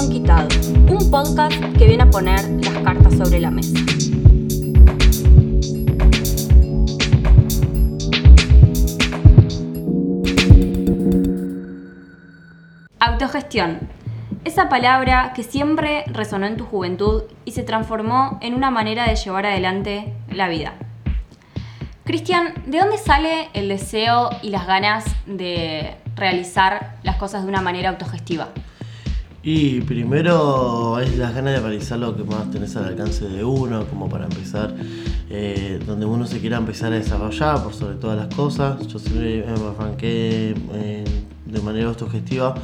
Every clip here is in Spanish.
Un podcast que viene a poner las cartas sobre la mesa. Autogestión. Esa palabra que siempre resonó en tu juventud y se transformó en una manera de llevar adelante la vida. Cristian, ¿de dónde sale el deseo y las ganas de realizar las cosas de una manera autogestiva? Y primero es las ganas de realizar lo que más tenés al alcance de uno, como para empezar, eh, donde uno se quiera empezar a desarrollar por sobre todas las cosas. Yo siempre me arranqué eh, de manera autogestiva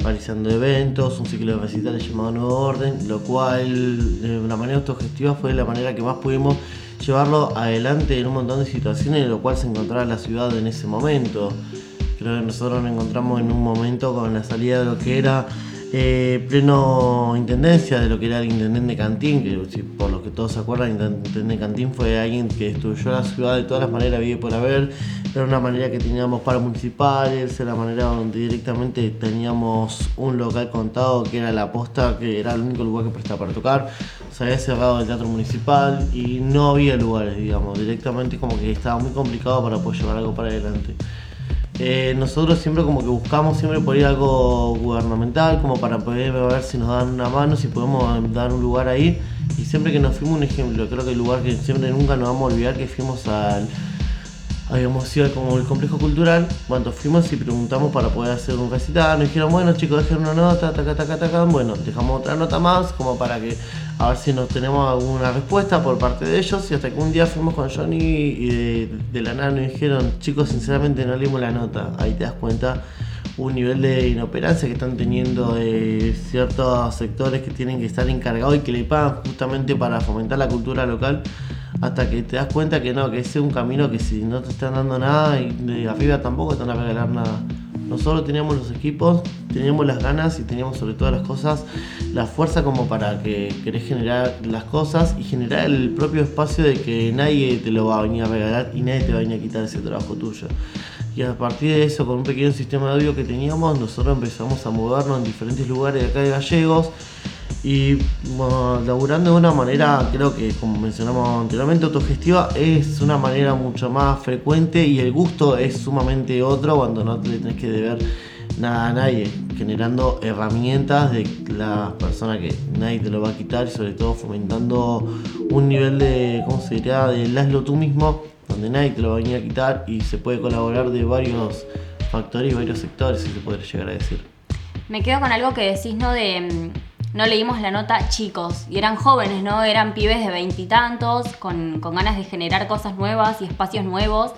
realizando eventos, un ciclo de recitales llamado Nuevo Orden, lo cual de una manera autogestiva fue la manera que más pudimos llevarlo adelante en un montón de situaciones en lo cual se encontraba la ciudad en ese momento. Creo que nosotros nos encontramos en un momento con la salida de lo que era eh, pleno intendencia de lo que era el intendente Cantín, que por lo que todos se acuerdan, el intendente Cantín fue alguien que destruyó la ciudad de todas las maneras vive por haber. Era una manera que teníamos para municipales, era la manera donde directamente teníamos un local contado que era la posta, que era el único lugar que prestaba para tocar. Se había cerrado el teatro municipal y no había lugares, digamos. Directamente como que estaba muy complicado para poder llevar algo para adelante. Eh, nosotros siempre como que buscamos siempre por ir algo gubernamental, como para poder ver si nos dan una mano, si podemos dar un lugar ahí. Y siempre que nos fuimos un ejemplo, creo que el lugar que siempre nunca nos vamos a olvidar que fuimos al habíamos ido como el complejo cultural, cuando fuimos y preguntamos para poder hacer un recital, nos dijeron, bueno chicos, dejen una nota, taca, taca, taca, bueno, dejamos otra nota más, como para que, a ver si nos tenemos alguna respuesta por parte de ellos, y hasta que un día fuimos con Johnny y de, la nada nos dijeron, chicos, sinceramente no leímos la nota, ahí te das cuenta un nivel de inoperancia que están teniendo de ciertos sectores que tienen que estar encargados y que le pagan justamente para fomentar la cultura local hasta que te das cuenta que no, que ese es un camino que si no te están dando nada y de arriba tampoco te van a regalar nada. Nosotros teníamos los equipos, teníamos las ganas y teníamos sobre todas las cosas la fuerza como para que querés generar las cosas y generar el propio espacio de que nadie te lo va a venir a regalar y nadie te va a venir a quitar ese trabajo tuyo. Y a partir de eso, con un pequeño sistema de audio que teníamos, nosotros empezamos a movernos en diferentes lugares de acá de Gallegos y laburando de una manera, creo que como mencionamos anteriormente, autogestiva es una manera mucho más frecuente y el gusto es sumamente otro cuando no le tenés que deber nada a nadie, generando herramientas de la persona que nadie te lo va a quitar y sobre todo fomentando un nivel de, ¿cómo se diría?, de hazlo tú mismo, donde nadie te lo va a venir a quitar y se puede colaborar de varios factores y varios sectores, si se puede llegar a decir. Me quedo con algo que decís, ¿no? De mm, no leímos la nota chicos y eran jóvenes, ¿no? Eran pibes de veintitantos, con, con, ganas de generar cosas nuevas y espacios nuevos,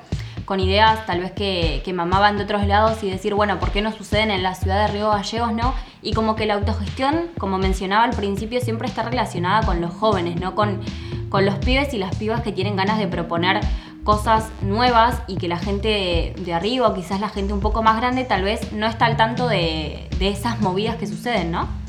con ideas tal vez que, que, mamaban de otros lados y decir, bueno, ¿por qué no suceden en la ciudad de Río Gallegos, no? Y como que la autogestión, como mencionaba al principio, siempre está relacionada con los jóvenes, ¿no? Con, con los pibes y las pibas que tienen ganas de proponer cosas nuevas y que la gente de, arriba o quizás la gente un poco más grande tal vez no está al tanto de, de esas movidas que suceden, ¿no?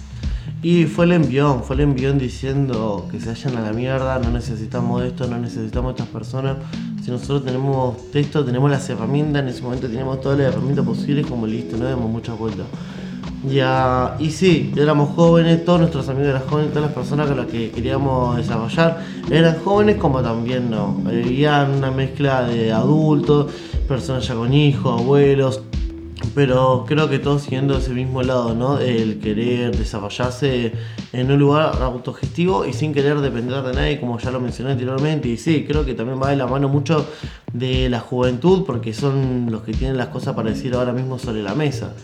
Y fue el envión, fue el envión diciendo que se vayan a la mierda, no necesitamos esto, no necesitamos estas personas. Si nosotros tenemos texto, tenemos las herramientas, en ese momento teníamos todas las herramientas posibles, como listo, no damos muchas vueltas. Ya, y sí, éramos jóvenes, todos nuestros amigos eran jóvenes, todas las personas con las que queríamos desarrollar eran jóvenes como también no. Había una mezcla de adultos, personas ya con hijos, abuelos, pero creo que todos siguiendo ese mismo lado, ¿no? El querer desarrollarse en un lugar autogestivo y sin querer depender de nadie, como ya lo mencioné anteriormente. Y sí, creo que también va de la mano mucho de la juventud, porque son los que tienen las cosas para decir ahora mismo sobre la mesa.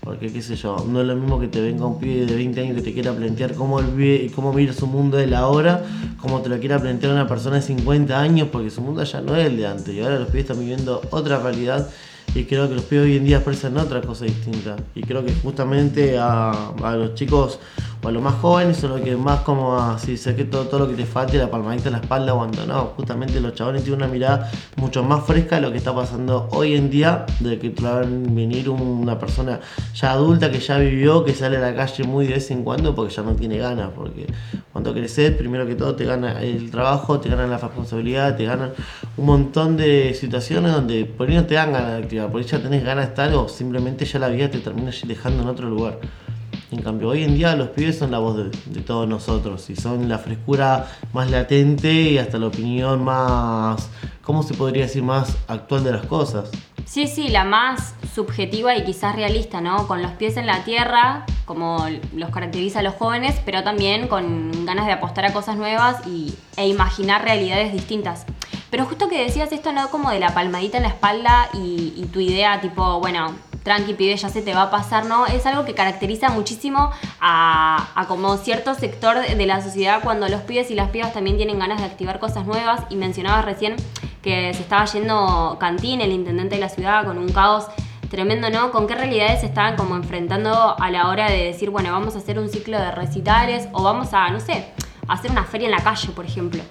Porque, qué sé yo, no es lo mismo que te venga un pibe de 20 años que te quiera plantear cómo, vive, cómo vivir su mundo de la hora, como te lo quiera plantear una persona de 50 años, porque su mundo ya no es el de antes. Y ahora los pibes están viviendo otra realidad y creo que los pibes hoy en día expresan otra cosa distinta. Y creo que justamente a, los chicos o a los más jóvenes son los que más como así sé que todo, todo lo que te falte, la palmadita en la espalda cuando no. Justamente los chavales tienen una mirada mucho más fresca de lo que está pasando hoy en día, de que te a venir una persona ya adulta que ya vivió, que sale a la calle muy de vez en cuando porque ya no tiene ganas, porque cuando creces, primero que todo te gana el trabajo, te ganan la responsabilidad, te ganan un montón de situaciones donde por ahí no te dan ganas de activar, por ahí ya tenés ganas de estar o simplemente ya la vida te termina dejando en otro lugar. En cambio, hoy en día los pibes son la voz de, todos nosotros y son la frescura más latente y hasta la opinión más, ¿cómo se podría decir? Más actual de las cosas. Sí, sí, la más subjetiva y quizás realista, ¿no? Con los pies en la tierra, como los caracteriza a los jóvenes, pero también con ganas de apostar a cosas nuevas y, e imaginar realidades distintas. Pero justo que decías esto, ¿no? Como de la palmadita en la espalda y, y tu idea, tipo, bueno, tranqui, pibe, ya se te va a pasar, ¿no? Es algo que caracteriza muchísimo a, como cierto sector de la sociedad cuando los pibes y las pibas también tienen ganas de activar cosas nuevas. Y mencionabas recién que se estaba yendo Cantín, el intendente de la ciudad, con un caos tremendo, ¿no? ¿Con qué realidades se estaban como enfrentando a la hora de decir, bueno, vamos a hacer un ciclo de recitales o vamos a, no sé, hacer una feria en la calle, por ejemplo?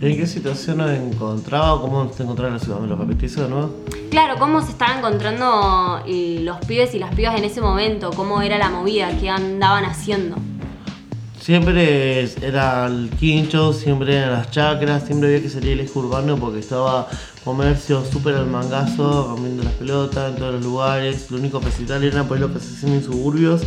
¿En qué situación nos encontraba? ¿Cómo se encontraba en la ciudad? ¿Me lo repetís de nuevo? Claro, ¿cómo se estaban encontrando los pibes y las pibas en ese momento? ¿Cómo era la movida? ¿Qué andaban haciendo? Siempre era el quincho, siempre eran las chacras, siempre había que salir el eje urbano porque estaba comercio súper al mangazo, rompiendo las pelotas en todos los lugares. Lo único festival era por lo que se hacían en suburbios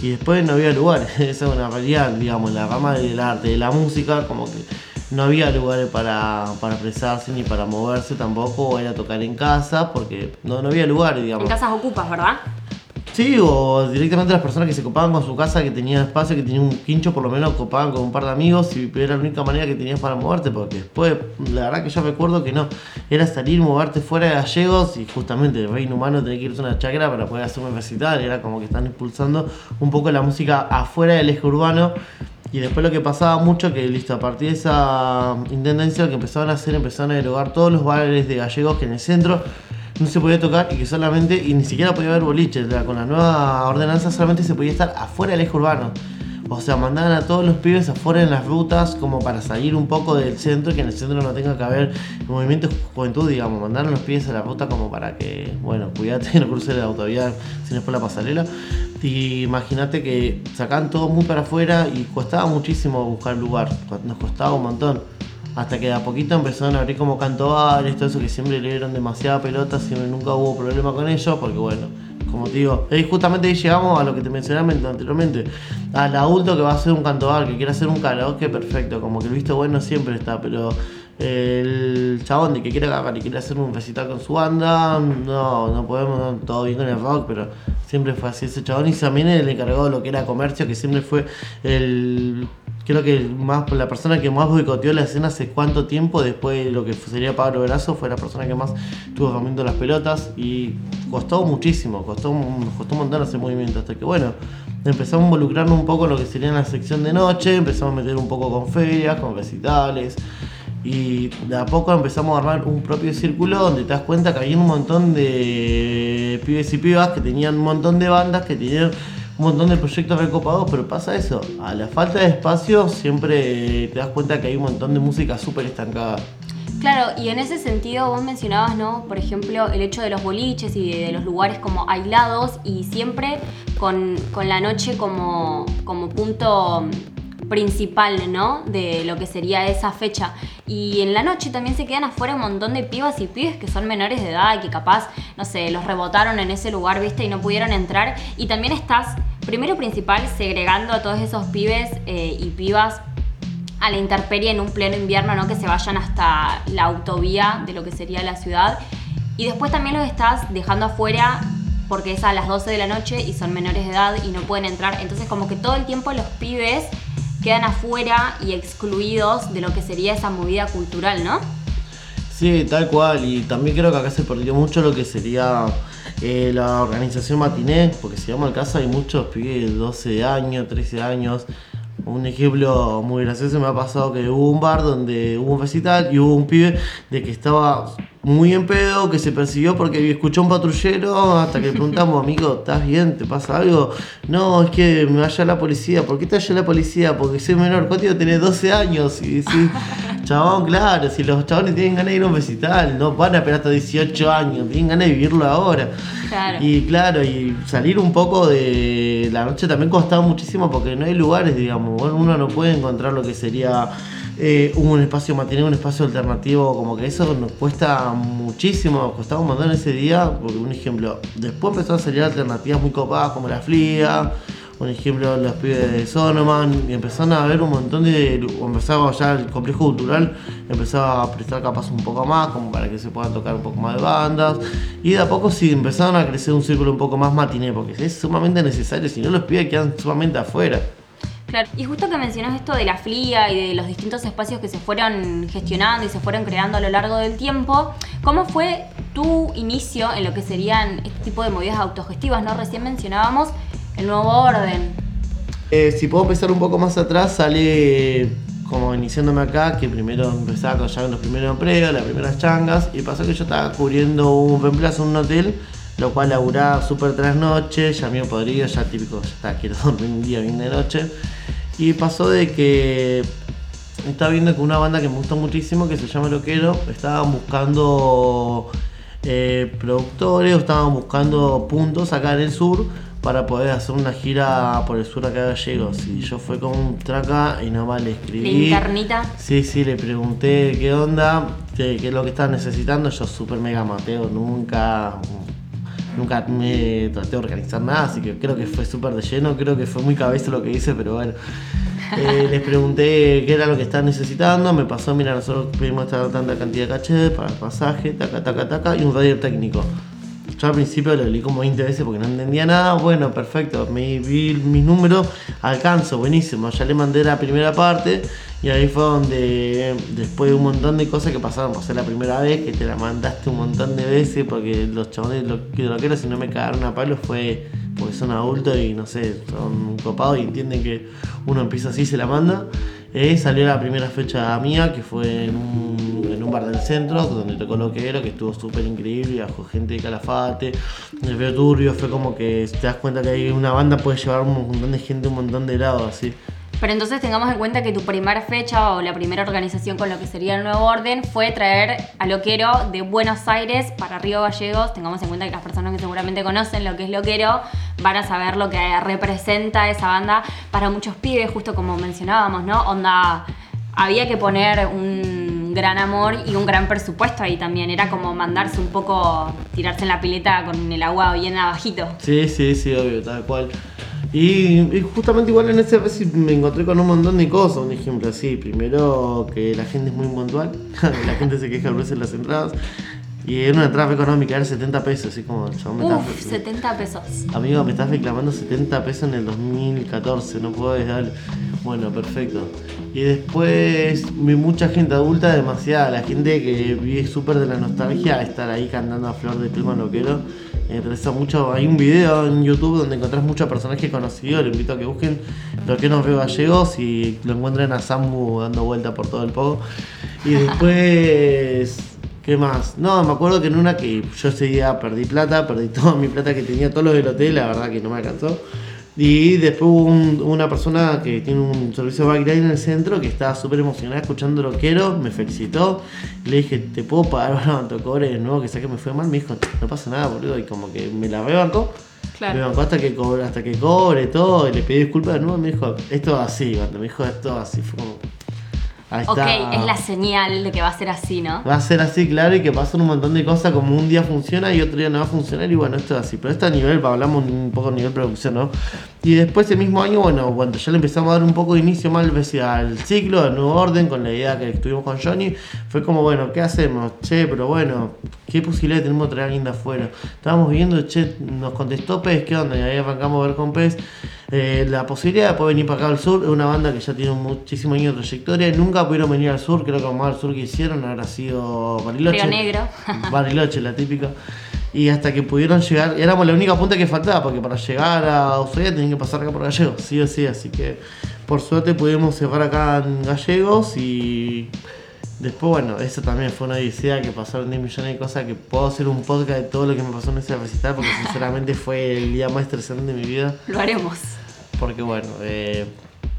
y después no había lugares. Esa es una realidad, digamos, la rama del arte, de la música, como que no había lugares para, para expresarse ni para moverse tampoco, o era tocar en casa, porque no, no había lugares, digamos. En casas ocupas, ¿verdad? Sí, o directamente las personas que se copaban con su casa, que tenían espacio, que tenían un quincho, por lo menos copaban con un par de amigos y era la única manera que tenías para moverte, porque después, la verdad que yo recuerdo que no, era salir, moverte fuera de gallegos y justamente el reino humano tenía que irse a una chacra para poder hacer un recital, era como que están impulsando un poco la música afuera del eje urbano y después lo que pasaba mucho, que listo, a partir de esa intendencia lo que empezaban a hacer, empezaron a derogar todos los bares de gallegos que en el centro no se podía tocar y que solamente, y ni siquiera podía haber boliches, con la nueva ordenanza solamente se podía estar afuera del eje urbano. O sea, mandaban a todos los pibes afuera en las rutas como para salir un poco del centro y que en el centro no tenga que haber movimiento juventud, digamos. Mandaron a los pibes a la ruta como para que, bueno, cuídate, no cruce la autovía si no fue la pasarela. Y imagínate que sacan todo muy para afuera y costaba muchísimo buscar lugar, nos costaba un montón. Hasta que de a poquito empezaron a abrir como cantobares, todo eso que siempre le dieron demasiada pelota, siempre nunca hubo problema con ellos, porque bueno, como te digo, ahí justamente ahí llegamos a lo que te mencionaba anteriormente, al adulto que va a hacer un cantobar, que quiere hacer un karaoke, perfecto, como que el visto bueno siempre está, pero el chabón de que quiere agarrar y quiere hacer un recital con su banda, no, no podemos, todo bien con el rock, pero siempre fue así ese chabón y también el encargado de lo que era comercio, que siempre fue el creo que más la persona que más boicoteó la escena hace cuánto tiempo después de lo que sería Pablo Verazo fue la persona que más estuvo rompiendo las pelotas y costó muchísimo, costó, costó un montón ese movimiento hasta que bueno, empezamos a involucrarnos un poco en lo que sería la sección de noche, empezamos a meter un poco con ferias, con recitales y de a poco empezamos a armar un propio círculo donde te das cuenta que había un montón de pibes y pibas que tenían un montón de bandas, que tenían un montón de proyectos recopados, pero pasa eso, a la falta de espacio siempre te das cuenta que hay un montón de música súper estancada. Claro, y en ese sentido vos mencionabas, ¿no? Por ejemplo, el hecho de los boliches y de, los lugares como aislados y siempre con, con la noche como, como punto principal, ¿no? De lo que sería esa fecha. Y en la noche también se quedan afuera un montón de pibas y pibes que son menores de edad y que capaz, no sé, los rebotaron en ese lugar, ¿viste? Y no pudieron entrar. Y también estás, primero principal, segregando a todos esos pibes eh, y pibas a la intemperie en un pleno invierno, ¿no? Que se vayan hasta la autovía de lo que sería la ciudad. Y después también los estás dejando afuera porque es a las 12 de la noche y son menores de edad y no pueden entrar. Entonces como que todo el tiempo los pibes quedan afuera y excluidos de lo que sería esa movida cultural, ¿no? Sí, tal cual. Y también creo que acá se perdió mucho lo que sería eh, la organización matiné, porque si vamos al caso hay muchos pibes de 12 años, 13 años. Un ejemplo muy gracioso me ha pasado que hubo un bar donde hubo un recital y hubo un pibe de que estaba muy en pedo, que se persiguió porque escuchó un patrullero, hasta que le preguntamos, amigo, ¿estás bien? ¿Te pasa algo? No, es que me vaya la policía. ¿Por qué te vaya la policía? Porque soy menor. ¿Cuánto tenés 12 años? Y sí, chabón, claro, si los chabones tienen ganas de ir a un recital, no van a esperar hasta 18 años, tienen ganas de vivirlo ahora. Y claro, y salir un poco de la noche también costaba muchísimo porque no hay lugares, digamos. uno no puede encontrar lo que sería eh, un espacio, mantener un espacio alternativo, como que eso nos cuesta muchísimo, costaba un en ese día, porque un ejemplo, después empezó a salir alternativas muy copadas como la fría, por ejemplo, los pibes de Sonoman, y empezaron a ver un montón de. Empezaba ya el complejo cultural, empezaba a prestar capas un poco más, como para que se puedan tocar un poco más de bandas. Y de a poco sí empezaron a crecer un círculo un poco más matiné, porque es sumamente necesario, si no los pibes quedan sumamente afuera. Claro, y justo que mencionas esto de la FLIA y de los distintos espacios que se fueron gestionando y se fueron creando a lo largo del tiempo, ¿cómo fue tu inicio en lo que serían este tipo de movidas autogestivas? ¿no? Recién mencionábamos el nuevo orden. Eh, si puedo empezar un poco más atrás, sale como iniciándome acá, que primero empezaba con los primeros empleos, las primeras changas, y pasó que yo estaba cubriendo un reemplazo en un hotel lo cual laburaba súper tras noche, ya mío podrido, ya típico, ya está, quiero dormir un día bien de noche. Y pasó de que estaba viendo que una banda que me gustó muchísimo, que se llama Loquero, estaban buscando eh, productores, estaban buscando puntos acá en el sur para poder hacer una gira por el sur acá de Gallegos. Y yo fue con un traca y nomás le escribí. ¿La Sí, sí, le pregunté qué onda, qué, qué es lo que estaba necesitando. Yo súper mega mateo, nunca nunca me traté de organizar nada, así que creo que fue súper de lleno, creo que fue muy cabeza lo que hice, pero bueno. Eh, les pregunté qué era lo que estaban necesitando, me pasó, mira, nosotros pedimos esta tanta cantidad de caché para el pasaje, taca, taca, taca, y un radio técnico. Yo al principio lo leí como 20 veces porque no entendía nada. Bueno, perfecto. Me vi mis números, alcanzo, buenísimo. Ya le mandé la primera parte y ahí fue donde, después de un montón de cosas que pasaron por la primera vez, que te la mandaste un montón de veces porque los chabones lo que lo si no me cagaron a palo fue porque son adultos y no sé, son copados y entienden que uno empieza así y se la manda. Eh, salió la primera fecha mía, que fue en un, un bar del centro, donde tocó Loquero, que estuvo súper increíble, bajó gente de Calafate, el veo turbio, fue como que te das cuenta que hay una banda puede llevar un montón de gente un montón de lados, así. Pero entonces tengamos en cuenta que tu primera fecha o la primera organización con lo que sería el nuevo orden fue traer a Loquero de Buenos Aires para Río Gallegos. Tengamos en cuenta que las personas que seguramente conocen lo que es Loquero van a saber lo que representa esa banda para muchos pibes, justo como mencionábamos, ¿no? Onda, había que poner un gran amor y un gran presupuesto ahí también. Era como mandarse un poco, tirarse en la pileta con el agua bien abajito. Sí, sí, sí, obvio, tal cual. Y, justamente igual en ese me encontré con un montón de cosas, un ejemplo así. Primero que la gente es muy puntual, la gente se queja a veces en las entradas. Y era una entrada económica, era 70 pesos, así como Uf, 70 pesos. Amigo, me estás reclamando 70 pesos en el 2014, no puedo darle. Bueno, perfecto. Y después mucha gente adulta, demasiada, la gente que vive súper de la nostalgia, estar ahí cantando a flor de piel con loquero. Me interesa mucho. Hay un video en YouTube donde encontrás muchos personajes conocidos. Les invito a que busquen lo que nos veo gallegos y lo encuentren a Samu dando vuelta por todo el poco. Y después ¿Qué más? No, me acuerdo que en una que yo ese día perdí plata, perdí toda mi plata que tenía, todo lo del hotel, la verdad que no me alcanzó. Y después hubo una persona que tiene un servicio de backline en el centro que estaba súper emocionada escuchando lo quiero, me felicitó. Le dije, ¿te puedo pagar cuando cobre de nuevo? Que sé que me fue mal. Me dijo, no pasa nada, boludo. Y como que me la rebancó. Claro. Me bancó hasta que cobre, hasta que cobre todo. Y le pedí disculpas de nuevo. Me dijo, esto así. Cuando me dijo esto así, fue como ok, es la señal de que va a ser así, ¿no? Va a ser así, claro, y que pasan un montón de cosas, como un día funciona y otro día no va a funcionar, y bueno, esto es así. Pero esto a nivel, hablamos un poco a nivel producción, ¿no? Y después el mismo año, bueno, cuando ya le empezamos a dar un poco de inicio mal al ciclo, al nuevo orden, con la idea que estuvimos con Johnny, fue como, bueno, ¿qué hacemos? Che, pero bueno, ¿qué posibilidad tenemos de traer a alguien de afuera? Estábamos viendo, che, nos contestó Pez, ¿qué onda? Y ahí arrancamos a ver con Pez. Eh, la posibilidad de poder venir para acá al sur es una banda que ya tiene muchísimos años de trayectoria. Nunca pudieron venir al sur, creo que lo más al sur que hicieron habrá sido Bariloche. Río Negro. Bariloche, la típica. Y hasta que pudieron llegar, éramos la única punta que faltaba, porque para llegar a Ushuaia tenían que pasar acá por Gallegos, sí o sí. Así que por suerte pudimos cerrar acá en Gallegos y después, bueno, eso también fue una idea que pasaron 10 millones de cosas, que puedo hacer un podcast de todo lo que me pasó en ese recital, porque sinceramente fue el día más estresante de mi vida. Lo haremos. Porque bueno, eh,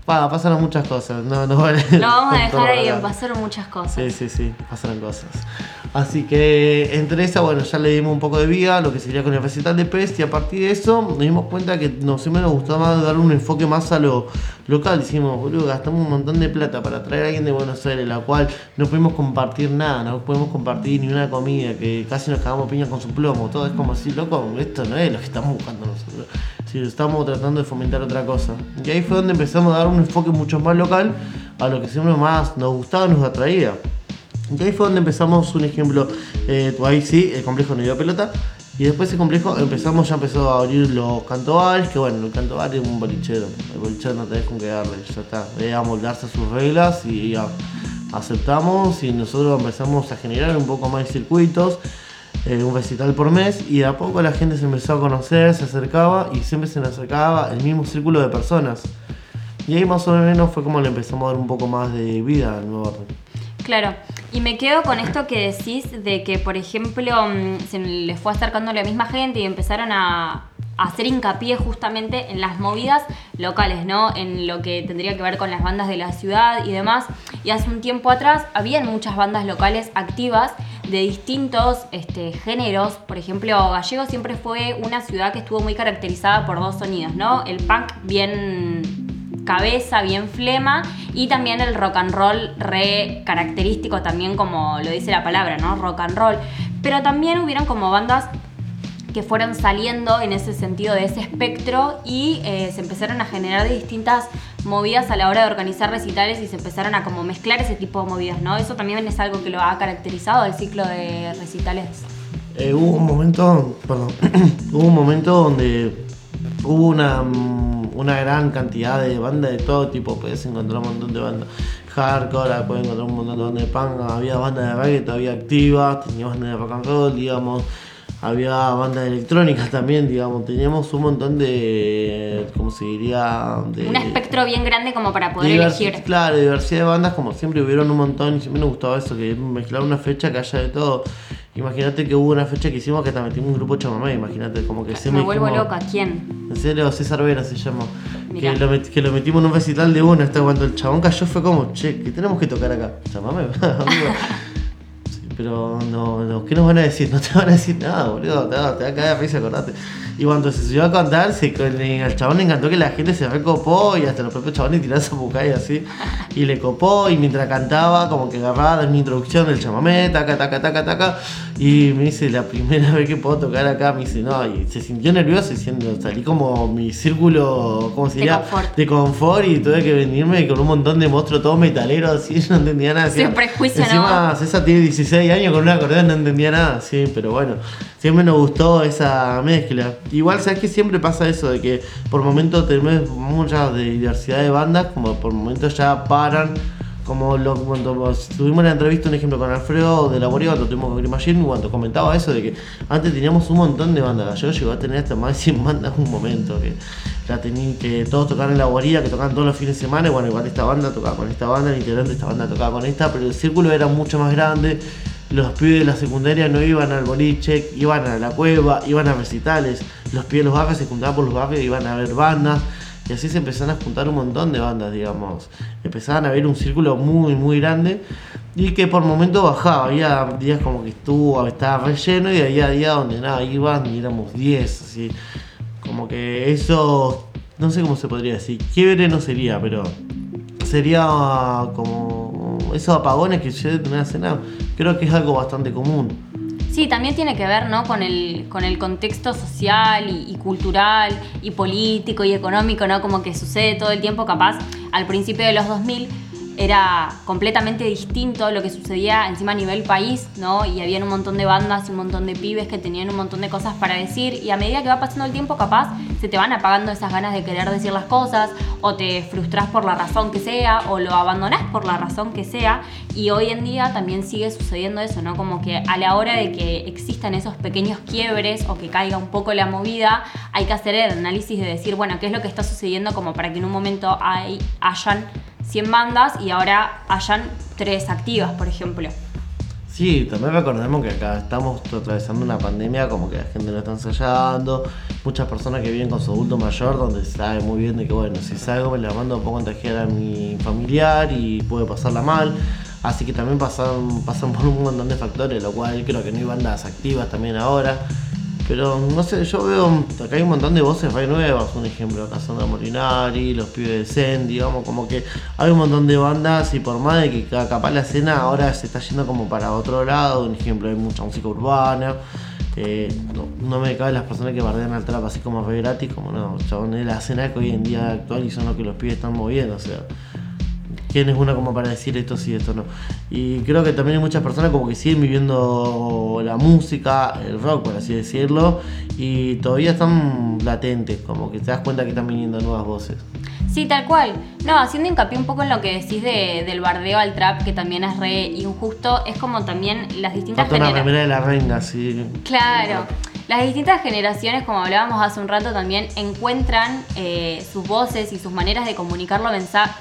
pasaron muchas cosas. No, no. Lo vamos a dejar ahí, pasaron muchas cosas. Sí, sí, sí, pasaron cosas. Así que entre esa, bueno, ya le dimos un poco de vida lo que sería con el recital de Pest y a partir de eso nos dimos cuenta que nos siempre nos gustaba dar un enfoque más a lo local. Decimos, boludo, gastamos un montón de plata para traer a alguien de Buenos Aires, la cual no podemos compartir nada, no podemos compartir ni una comida, que casi nos cagamos piña con su plomo. Todo es como así, loco, esto no es lo que estamos buscando nosotros Sí, estamos tratando de fomentar otra cosa. Y ahí fue donde empezamos a dar un enfoque mucho más local a lo que siempre más nos gustaba nos atraía. Y ahí fue donde empezamos, un ejemplo, eh, ahí sí, el complejo no dio pelota. Y después ese complejo empezamos, ya empezó a abrir los cantobares, que bueno, el cantobar es un bolichero. El bolichero no tenés con qué darle, ya está. A sus reglas y aceptamos y nosotros empezamos a generar un poco más de circuitos, eh, un recital por mes y de a poco la gente se empezó a conocer, se acercaba y siempre se nos acercaba el mismo círculo de personas. Y ahí más o menos fue como le empezamos a dar un poco más de vida al nuevo orden. Claro, y me quedo con esto que decís de que, por ejemplo, mm, se les fue acercando la misma gente y empezaron a, hacer hincapié justamente en las movidas locales, ¿no? En lo que tendría que ver con las bandas de la ciudad y demás. Y hace un tiempo atrás habían muchas bandas locales activas de distintos este, géneros. Por ejemplo, Gallego siempre fue una ciudad que estuvo muy caracterizada por dos sonidos, ¿no? El punk bien cabeza, bien flema, y también el rock and roll re característico también como lo dice la palabra, ¿no? Rock and roll. Pero también hubieron como bandas que fueron saliendo en ese sentido de ese espectro y eh, se empezaron a generar distintas movidas a la hora de organizar recitales y se empezaron a como mezclar ese tipo de movidas, ¿no? Eso también es algo que lo ha caracterizado el ciclo de recitales. Eh, hubo un momento, perdón, hubo un momento donde hubo una, una gran cantidad de bandas de todo tipo, puedes encontrar un montón de bandas hardcore, puedes encontrar un montón de bandas de punk, había bandas de reggae todavía activas, teníamos bandas de rock and roll, digamos, había bandas electrónicas también, digamos, teníamos un montón de, ¿cómo se diría? De, un espectro bien grande como para poder elegir. Claro, diversidad de bandas, como siempre hubieron un montón y siempre nos gustaba eso, que mezclar una fecha que haya de todo. Imagínate que hubo una fecha que hicimos que también metimos un grupo chamamé, imagínate, como que se me vuelvo loca, ¿quién? En serio, César Vera se llamó. Que lo, que lo, metimos en un recital de uno, hasta cuando el chabón cayó fue como, che, ¿qué tenemos que tocar acá? Chamamé, pero no, no, ¿qué nos van a decir? No te van a decir nada, boludo, te te va a caer a risa, acordate. Y cuando se subió a contar, se, al chabón le encantó que la gente se recopó y hasta los propios chabones tiraron esa y así. Y le copó y mientras cantaba, como que agarraba mi introducción del chamamé, taca, taca, taca, taca. Y me dice, la primera vez que puedo tocar acá, me dice, no, y se sintió nervioso diciendo, salí como mi círculo, ¿cómo se diría? De confort. y tuve que venirme con un montón de monstruos todos metaleros, así, no entendía nada. Sin prejuicio, Encima, César tiene 16 años con una acordeón, no entendía nada, sí, pero bueno, siempre nos gustó esa mezcla. Igual, ¿sabes que siempre pasa eso? De que por momentos tenemos mucha diversidad de bandas, como por momentos ya paran. Como lo, cuando tuvimos la entrevista, un ejemplo con Alfredo de la Boria, cuando tuvimos con Green Machine, cuando comentaba eso de que antes teníamos un montón de bandas. Yo llegó a tener hasta más de 100 bandas en un momento. Que, ya tenía, que todos tocaban en la Boria, que tocaban todos los fines de semana. Y bueno, igual esta banda tocaba con esta banda, el integrante de esta banda tocaba con esta, pero el círculo era mucho más grande los pibes de la secundaria no iban al boliche, iban a la cueva, iban a recitales, los pibes de los barrios se juntaban por los barrios, iban a ver bandas, y así se empezaron a juntar un montón de bandas, digamos. Empezaban a ver un círculo muy, muy grande y que por momentos bajaba. Había días como que estuvo, estaba relleno y había días donde nada, iban y éramos 10, así. Como que eso, no sé cómo se podría decir, quiebre no sería, pero sería como esos apagones que yo de una cena creo que es algo bastante común. Sí, también tiene que ver ¿no? con, el, con el contexto social y, cultural y político y económico, ¿no? Como que sucede todo el tiempo, capaz, al principio de los 2000 era completamente distinto lo que sucedía encima a nivel país, ¿no? Y había un montón de bandas y un montón de pibes que tenían un montón de cosas para decir y a medida que va pasando el tiempo capaz se te van apagando esas ganas de querer decir las cosas o te frustras por la razón que sea o lo abandonás por la razón que sea y hoy en día también sigue sucediendo eso, ¿no? Como que a la hora de que existan esos pequeños quiebres o que caiga un poco la movida, hay que hacer el análisis de decir, bueno, ¿qué es lo que está sucediendo como para que en un momento hay, hayan 100 bandas y ahora hayan 3 activas, por ejemplo. Sí, también recordemos que acá estamos atravesando una pandemia, como que la gente no está ensayando, muchas personas que viven con su adulto mayor, donde sabe muy bien de que, bueno, si salgo me la mando, puedo contagiar a mi familiar y puede pasarla mal. Así que también pasan, pasan por un montón de factores, lo cual creo que no hay bandas activas también ahora. Pero no sé, yo veo, acá hay un montón de voces re nuevas, un ejemplo, acá Sandra Molinari, los pibes de Zen, digamos, como que hay un montón de bandas y por más de que capaz la escena ahora se está yendo como para otro lado, un ejemplo, hay mucha música urbana, Eh, no, me caben las personas que bardean al trap así como re gratis, como no, chabón, es la escena que hoy en día actual y son los que los pibes están moviendo, o sea. ¿Quién es uno como para decir esto sí, esto no? Y creo que también hay muchas personas como que siguen viviendo la música, el rock, por así decirlo, y todavía están latentes, como que te das cuenta que están viniendo nuevas voces. Sí, tal cual. No, haciendo hincapié un poco en lo que decís de, del bardeo al trap, que también es re injusto, es como también las distintas generaciones. de la reina, sí. Claro. Las distintas generaciones, como hablábamos hace un rato, también encuentran eh, sus voces y sus maneras de comunicarlo,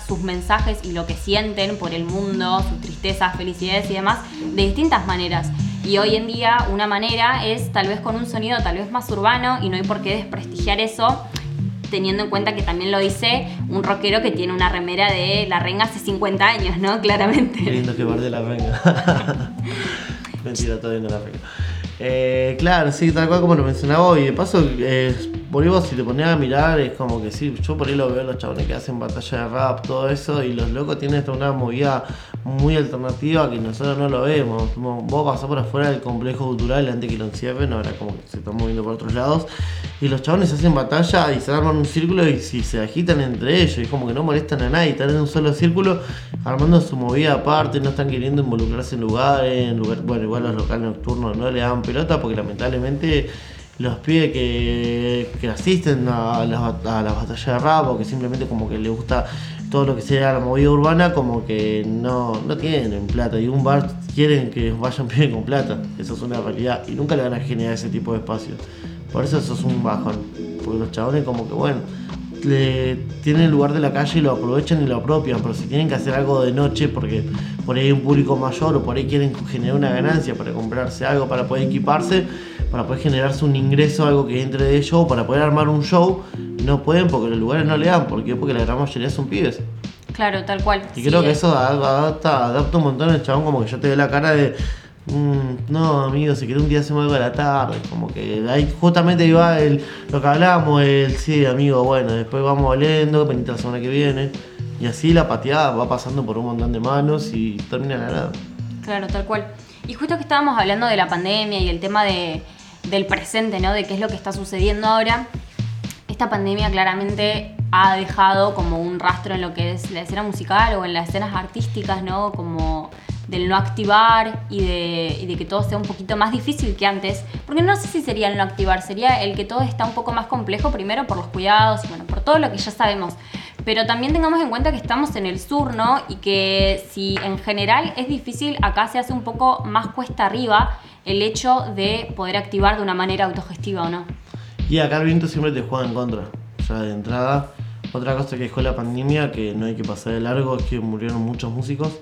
sus mensajes y lo que sienten por el mundo, sus tristezas, felicidades y demás, de distintas maneras. Y hoy en día una manera es tal vez con un sonido tal vez más urbano y no hay por qué desprestigiar eso, teniendo en cuenta que también lo dice un rockero que tiene una remera de La Renga hace 50 años, ¿no? Claramente. Qué lindo que La Renga. Mentira, todavía no La Renga. Eh, claro, sí, tal cual como lo mencionaba hoy. De paso, eh, por ahí si te ponías a mirar, es como que sí, yo por ahí lo veo los chabones que hacen batalla de rap, todo eso, y los locos tienen esta una movida muy alternativa que nosotros no lo vemos. Vos pasás por afuera del complejo cultural antes que lo encierren, ahora como que se están moviendo por otros lados, y los chabones hacen batalla y se arman un círculo y si se agitan entre ellos, y como que no molestan a nadie, están en un solo círculo armando su movida aparte, no están queriendo involucrarse en lugares, en lugar, bueno, igual los locales nocturnos no le dan pelota porque lamentablemente los pibes que, asisten a las, a batallas de rap o que simplemente como que les gusta todo lo que sea la movida urbana como que no, no tienen plata. Y un bar quieren que vayan pibes con plata, eso es una realidad. Y nunca le van a generar ese tipo de espacios. Por eso eso es un bajón, porque los chabones como que bueno, le, tienen el lugar de la calle y lo aprovechan y lo apropian, pero si tienen que hacer algo de noche porque por ahí hay un público mayor o por ahí quieren generar una ganancia para comprarse algo, para poder equiparse, para poder generarse un ingreso, algo que entre de ellos, para poder armar un show, no pueden porque los lugares no le dan, porque porque la gran mayoría son pibes. Claro, tal cual. Y creo que eso adapta, adapta un montón el chabón, como que ya te ve la cara de Mm, no, amigo, si querés un día hacemos algo a la tarde. Como que ahí justamente iba el, lo que hablábamos, el sí, amigo, bueno, después vamos volviendo, venite la semana que viene. Y así la pateada va pasando por un montón de manos y termina la nada. Claro, tal cual. Y justo que estábamos hablando de la pandemia y el tema de, del presente, ¿no? De qué es lo que está sucediendo ahora. Esta pandemia claramente ha dejado como un rastro en lo que es la escena musical o en las escenas artísticas, ¿no? Como del no activar y de, que todo sea un poquito más difícil que antes. Porque no sé si sería el no activar, sería el que todo está un poco más complejo, primero por los cuidados y bueno, por todo lo que ya sabemos. Pero también tengamos en cuenta que estamos en el sur, ¿no? Y que si en general es difícil, acá se hace un poco más cuesta arriba el hecho de poder activar de una manera autogestiva o no. Y acá el viento siempre te juega en contra. Ya de entrada, otra cosa que dejó la pandemia, que no hay que pasar de largo, es que murieron muchos músicos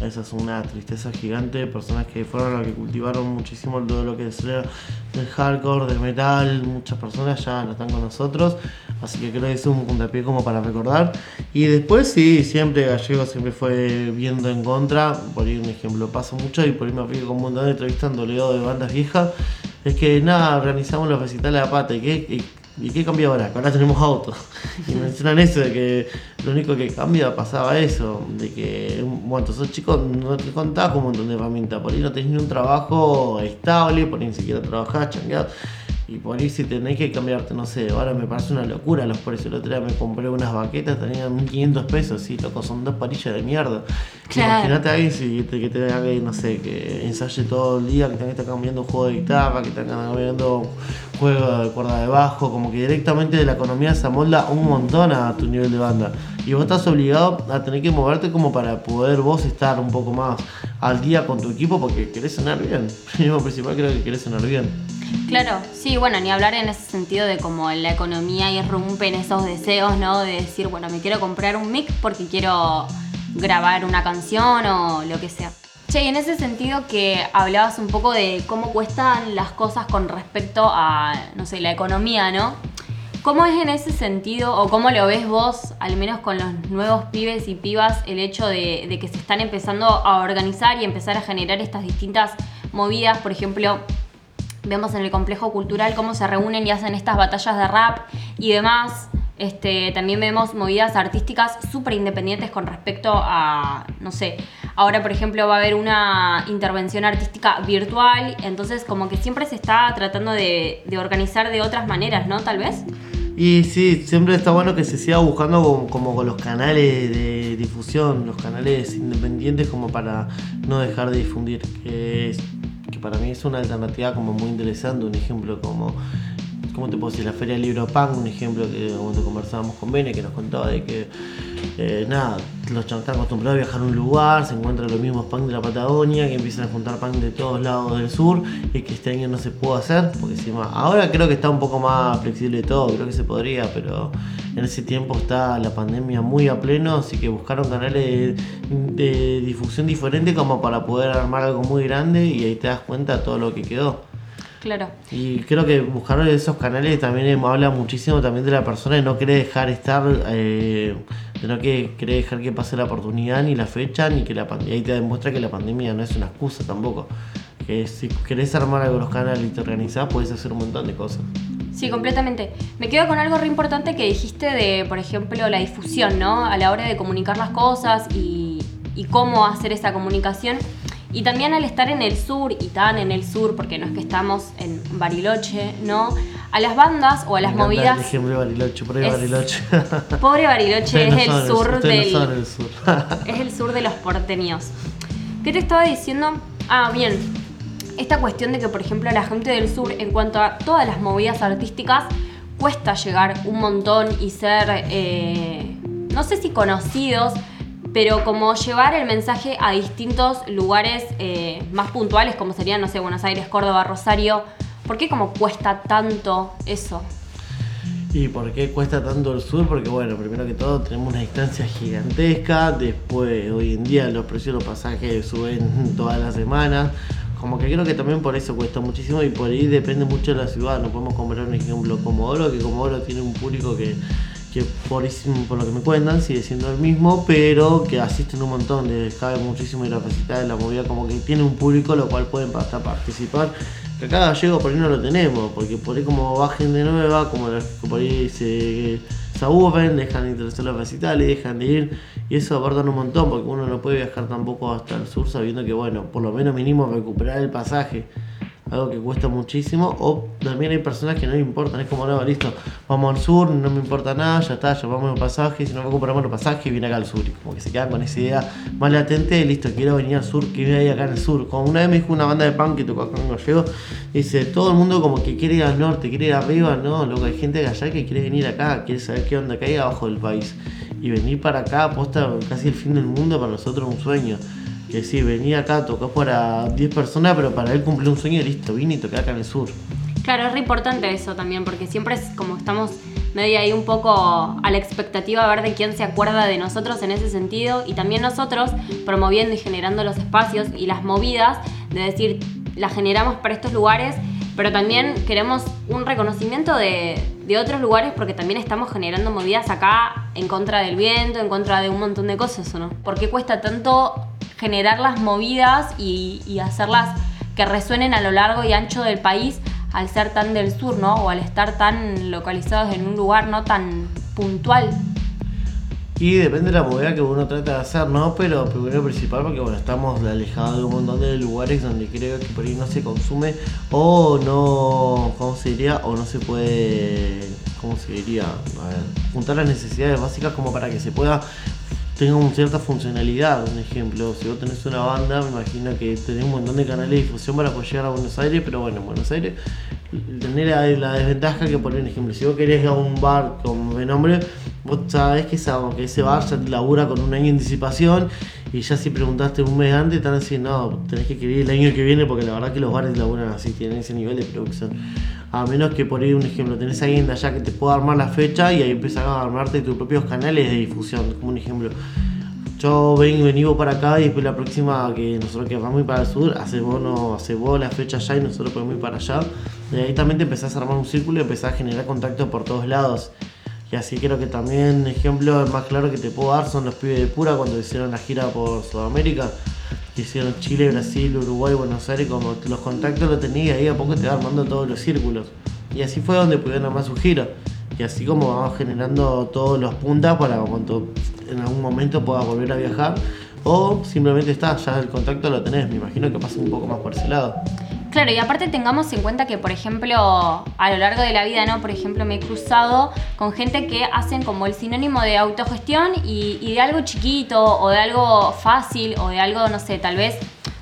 esa es una tristeza gigante. Personas que fueron los que cultivaron muchísimo todo lo que es el hardcore, del metal. Muchas personas ya no están con nosotros. Así que creo que es un puntapié como para recordar. Y después sí, siempre Gallego siempre fue viendo en contra. Por ahí un ejemplo pasa mucho y por ahí me aplico con un montón de entrevistas en de bandas viejas. Es que nada, organizamos los recitales a pata. ¿Y qué, ¿Y qué cambia ahora? ahora tenemos autos. Y mencionan eso, de que lo único que cambia pasaba eso, de que, bueno, esos chicos no te contabas con un montón de herramientas, por ahí no tenés ni un trabajo estable, por ni siquiera trabajás, changueado. Y por ahí si tenés que cambiarte, no sé, ahora me parece una locura los precios. El otro día me compré unas baquetas, tenían 1500 pesos, sí, loco, son dos parillas de mierda. Imagínate a alguien si, que te haga, no sé, que ensaye todo el día, que que estar cambiando un juego de guitarra, que esté cambiando juego de cuerda de bajo, como que directamente de la economía se amolda un montón a tu nivel de banda. Y vos estás obligado a tener que moverte como para poder vos estar un poco más al día con tu equipo porque querés sonar bien. Lo principal creo que querés sonar bien. Claro, sí, bueno, ni hablar en ese sentido de cómo la economía irrumpe en esos deseos, ¿no? De decir, bueno, me quiero comprar un mic porque quiero grabar una canción o lo que sea. Che, y en ese sentido que hablabas un poco de cómo cuestan las cosas con respecto a, no sé, la economía, ¿no? ¿Cómo es en ese sentido, o cómo lo ves vos, al menos con los nuevos pibes y pibas, el hecho de que se están empezando a organizar y empezar a generar estas distintas movidas, por ejemplo, vemos en el complejo cultural cómo se reúnen y hacen estas batallas de rap y demás. Este, también vemos movidas artísticas súper independientes con respecto a, no sé, Ahora, por ejemplo, va a haber una intervención artística virtual, entonces como que siempre se está tratando de, de organizar de otras maneras, ¿no? Tal vez. Y sí, siempre está bueno que se siga buscando como, con los canales de difusión, los canales independientes como para no dejar de difundir, para mí es una alternativa como muy interesante, un ejemplo como, ¿cómo te puedo decir? La Feria del Libro Pan, un ejemplo que cuando conversábamos con Bene, que nos contaba de que, eh, nada, los chavos están acostumbrados a viajar a un lugar, se encuentran los mismos pan de la Patagonia, que empiezan a juntar pan de todos lados del sur, y que este año no se pudo hacer, porque encima, ahora creo que está un poco más flexible todo, creo que se podría, pero en ese tiempo está la pandemia muy a pleno, así que buscaron canales de, de difusión diferentes como para poder armar algo muy grande, y ahí te das cuenta de todo lo que quedó. Claro. Y creo que buscar esos canales también habla muchísimo también de la persona de no querer dejar estar, eh, de no que querer dejar que pase la oportunidad ni la fecha, ni que la pandemia. Ahí te demuestra que la pandemia no es una excusa tampoco. Que si querés armar los canales y te organizás, puedes hacer un montón de cosas. Sí, completamente. Me quedo con algo re importante que dijiste de, por ejemplo, la difusión, ¿no? A la hora de comunicar las cosas y, y cómo hacer esa comunicación. Y también al estar en el sur y tan en el sur, porque no es que estamos en Bariloche, ¿no? A las bandas o a las Me encanta El movidas. ejemplo Bariloche, por ahí Es- Bariloche. Pobre Bariloche es no el sur no del. son el sur. es el sur de los porteños. ¿Qué te estaba diciendo? Ah, bien. Esta cuestión de que, por ejemplo, a la gente del sur, en cuanto a todas las movidas artísticas, cuesta llegar un montón y ser, eh, no sé si conocidos, pero como llevar el mensaje a distintos lugares eh, más puntuales, como serían, no sé, Buenos Aires, Córdoba, Rosario. ¿Por qué como cuesta tanto eso? ¿Y por qué cuesta tanto el sur? Porque bueno, primero que todo tenemos una distancia gigantesca, después hoy en día los precios de los pasajes suben todas las semanas, como que creo que también por eso cuesta muchísimo y por ahí depende mucho de la ciudad, no podemos comparar un ejemplo Comodoro, que Comodoro tiene un público que, que por, por lo que me cuentan sigue siendo el mismo, pero que asisten un montón, les cabe muchísimo ir a visitar la movida, como que tiene un público lo cual pueden hasta participar. Que acá gallego por ahí no lo tenemos, porque por ahí como bajen de nueva, como los que por ahí se, se aburren, dejan de interesar los recitales, dejan de ir, y eso aportan un montón, porque uno no puede viajar tampoco hasta el sur sabiendo que, bueno, por lo menos mínimo recuperar el pasaje, algo que cuesta muchísimo, o también hay personas que no le importan, es como, no, listo, vamos al sur, no me importa nada, ya está, llevamos el pasaje, si no recuperamos el pasaje, viene acá al sur, y como que se quedan con esa idea más latente listo, quiero venir al sur, que hay acá en el sur. Como una vez me dijo una banda de punk que tocó acá en Gallego, dice, todo el mundo como que quiere ir al norte, quiere ir arriba, no, loco, hay gente de allá que quiere venir acá, quiere saber qué onda que hay abajo del país. Y venir para acá, aposta casi el fin del mundo, para nosotros es un sueño. Que sí, venir acá, tocó para 10 personas, pero para él cumplió un sueño y listo, vine y toqué acá en el sur. Claro, es re importante eso también, porque siempre es como estamos medio ahí un poco a la expectativa a ver de quién se acuerda de nosotros en ese sentido y también nosotros promoviendo y generando los espacios y las movidas, de decir, las generamos para estos lugares, pero también queremos un reconocimiento de, de otros lugares porque también estamos generando movidas acá en contra del viento, en contra de un montón de cosas, ¿o no? ¿Por qué cuesta tanto generar las movidas y, y hacerlas que resuenen a lo largo y ancho del país al ser tan del sur, ¿no? O al estar tan localizados en un lugar no tan puntual. Y depende de la movida que uno trata de hacer, ¿no? Pero primero principal porque bueno, estamos alejados de un montón de lugares donde creo que por ahí no se consume o no, ¿cómo se diría? O no se puede, ¿cómo se diría? A ver, juntar las necesidades básicas como para que se pueda tenga una cierta funcionalidad. Un ejemplo, si vos tenés una banda, me imagino que tenés un montón de canales de difusión para poder llegar a Buenos Aires, pero bueno, en Buenos Aires tener la, desventaja que por ejemplo, si vos querés ir a un bar con buen nombre, vos sabés que, que ese bar ya te labura con un año de anticipación y ya si preguntaste un mes antes, están diciendo, no, tenés que querer el año que viene porque la verdad que los bares laburan así, tienen ese nivel de producción. A menos que por ahí, un ejemplo, tenés a alguien de allá que te pueda armar la fecha y ahí empezás a armarte tus propios canales de difusión, como un ejemplo. Yo vengo, venimos para acá y después la próxima que nosotros que vamos para el sur, hace vos, no, hace vos la fecha allá y nosotros podemos ir para allá. Y ahí también te empezás a armar un círculo y empezás a generar contacto por todos lados. Y así creo que también, ejemplo, más claro que te puedo dar son los pibes de Pura cuando hicieron la gira por Sudamérica. Que hicieron Chile, Brasil, Uruguay, Buenos Aires, como los contactos los tenías y ahí a poco te va armando todos los círculos. Y así fue donde pudieron armar su gira. Y así como vamos generando todos los puntas para cuando en algún momento pueda volver a viajar, o simplemente está, ya el contacto lo tenés, me imagino que pasa un poco más por ese lado. Claro, y aparte tengamos en cuenta que, por ejemplo, a lo largo de la vida, ¿no? Por ejemplo, me he cruzado con gente que hacen como el sinónimo de autogestión y, y de algo chiquito o de algo fácil o de algo, no sé, tal vez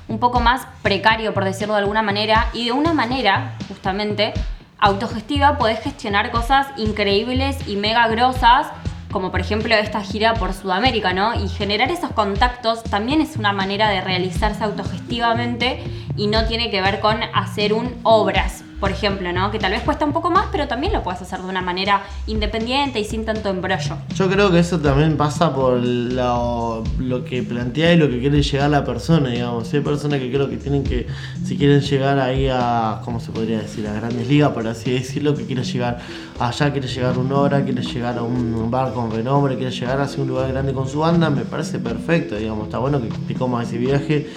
un poco más precario, por decirlo de alguna manera, y de una manera, justamente, autogestiva, podés gestionar cosas increíbles y mega grosas como por ejemplo esta gira por Sudamérica, ¿no? Y generar esos contactos también es una manera de realizarse autogestivamente y no tiene que ver con hacer un obras, por ejemplo, ¿no? Que tal vez cuesta un poco más, pero también lo puedes hacer de una manera independiente y sin tanto embrollo. Yo creo que eso también pasa por lo, que plantea y lo que quiere llegar la persona, digamos. Hay personas que creo que tienen que, si quieren llegar ahí a, ¿cómo se podría decir? A grandes ligas, por así decirlo, que quiere llegar allá, quiere llegar una hora, quiere llegar a un bar con renombre, quiere llegar hacia un lugar grande con su banda, me parece perfecto, digamos. Está bueno que te comas ese viaje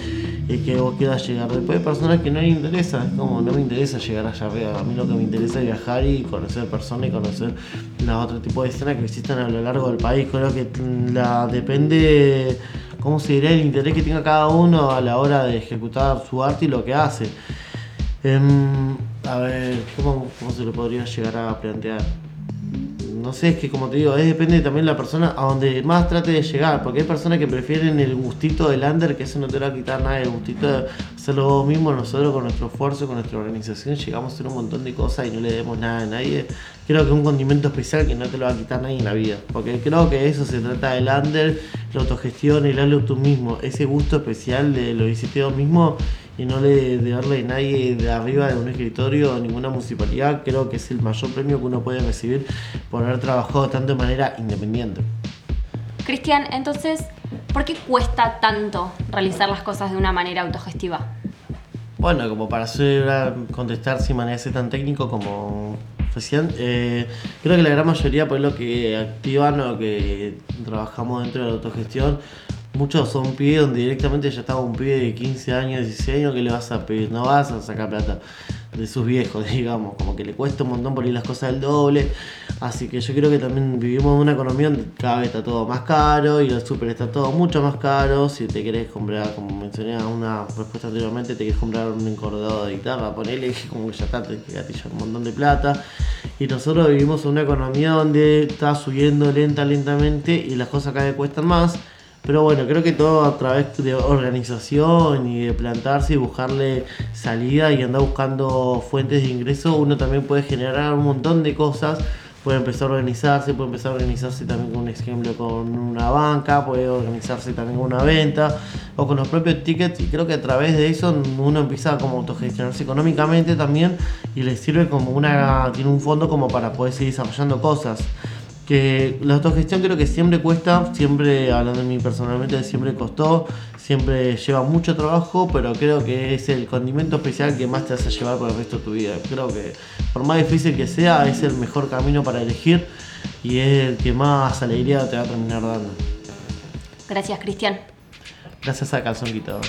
y que vos quieras llegar. Después hay personas que no les interesa, es como no me interesa llegar A mí lo que me interesa es viajar y conocer personas y conocer los otros tipos de escenas que existen a lo largo del país. Creo que la depende, ¿cómo se diría? El interés que tenga cada uno a la hora de ejecutar su arte y lo que hace. Em, a ver, ¿cómo, ¿cómo se lo podría llegar a plantear? No sé, es que como te digo, es, depende también de la persona a donde más trate de llegar, porque hay personas que prefieren el gustito del under, que eso no te va a quitar nada, el gustito de hacerlo vos mismo, nosotros con nuestro esfuerzo, con nuestra organización, llegamos a hacer un montón de cosas y no le demos nada a nadie. Creo que es un condimento especial que no te lo va a quitar nadie en la vida, porque creo que eso se trata del under, la autogestión, el hazlo tú mismo, ese gusto especial de lo hiciste vos mismo y no le darle a nadie de arriba de un escritorio o ninguna municipalidad, creo que es el mayor premio que uno puede recibir por haber trabajado tanto de manera independiente. Cristian, entonces, ¿por qué cuesta tanto realizar las cosas de una manera autogestiva? Bueno, como para hacer, contestar sin manera tan técnico como eh, creo que la gran mayoría, por lo que activan o que trabajamos dentro de la autogestión, Muchos son pibes donde directamente ya estaba un pibe de 15 años, 16 años que le vas a pedir, no vas a sacar plata de sus viejos, digamos, como que le cuesta un montón por ir las cosas del doble. Así que yo creo que también vivimos en una economía donde cada vez está todo más caro y el súper está todo mucho más caro. Si te querés comprar, como mencioné en una respuesta anteriormente, te querés comprar un encordado de guitarra, ponele como que ya está, te gatillar un montón de plata. Y nosotros vivimos en una economía donde está subiendo lenta, lentamente y las cosas cada vez cuestan más. Pero bueno, creo que todo a través de organización y de plantarse y buscarle salida y andar buscando fuentes de ingreso, uno también puede generar un montón de cosas. Puede empezar a organizarse, puede empezar a organizarse también con un ejemplo con una banca, puede organizarse también con una venta o con los propios tickets y creo que a través de eso uno empieza como autogestionarse económicamente también y le sirve como una, tiene un fondo como para poder seguir desarrollando cosas que la autogestión creo que siempre cuesta, siempre, hablando de mí personalmente, siempre costó, siempre lleva mucho trabajo, pero creo que es el condimento especial que más te hace llevar por el resto de tu vida. Creo que por más difícil que sea, es el mejor camino para elegir y es el que más alegría te va a terminar dando. Gracias, Cristian. Gracias a Calzón Quitado.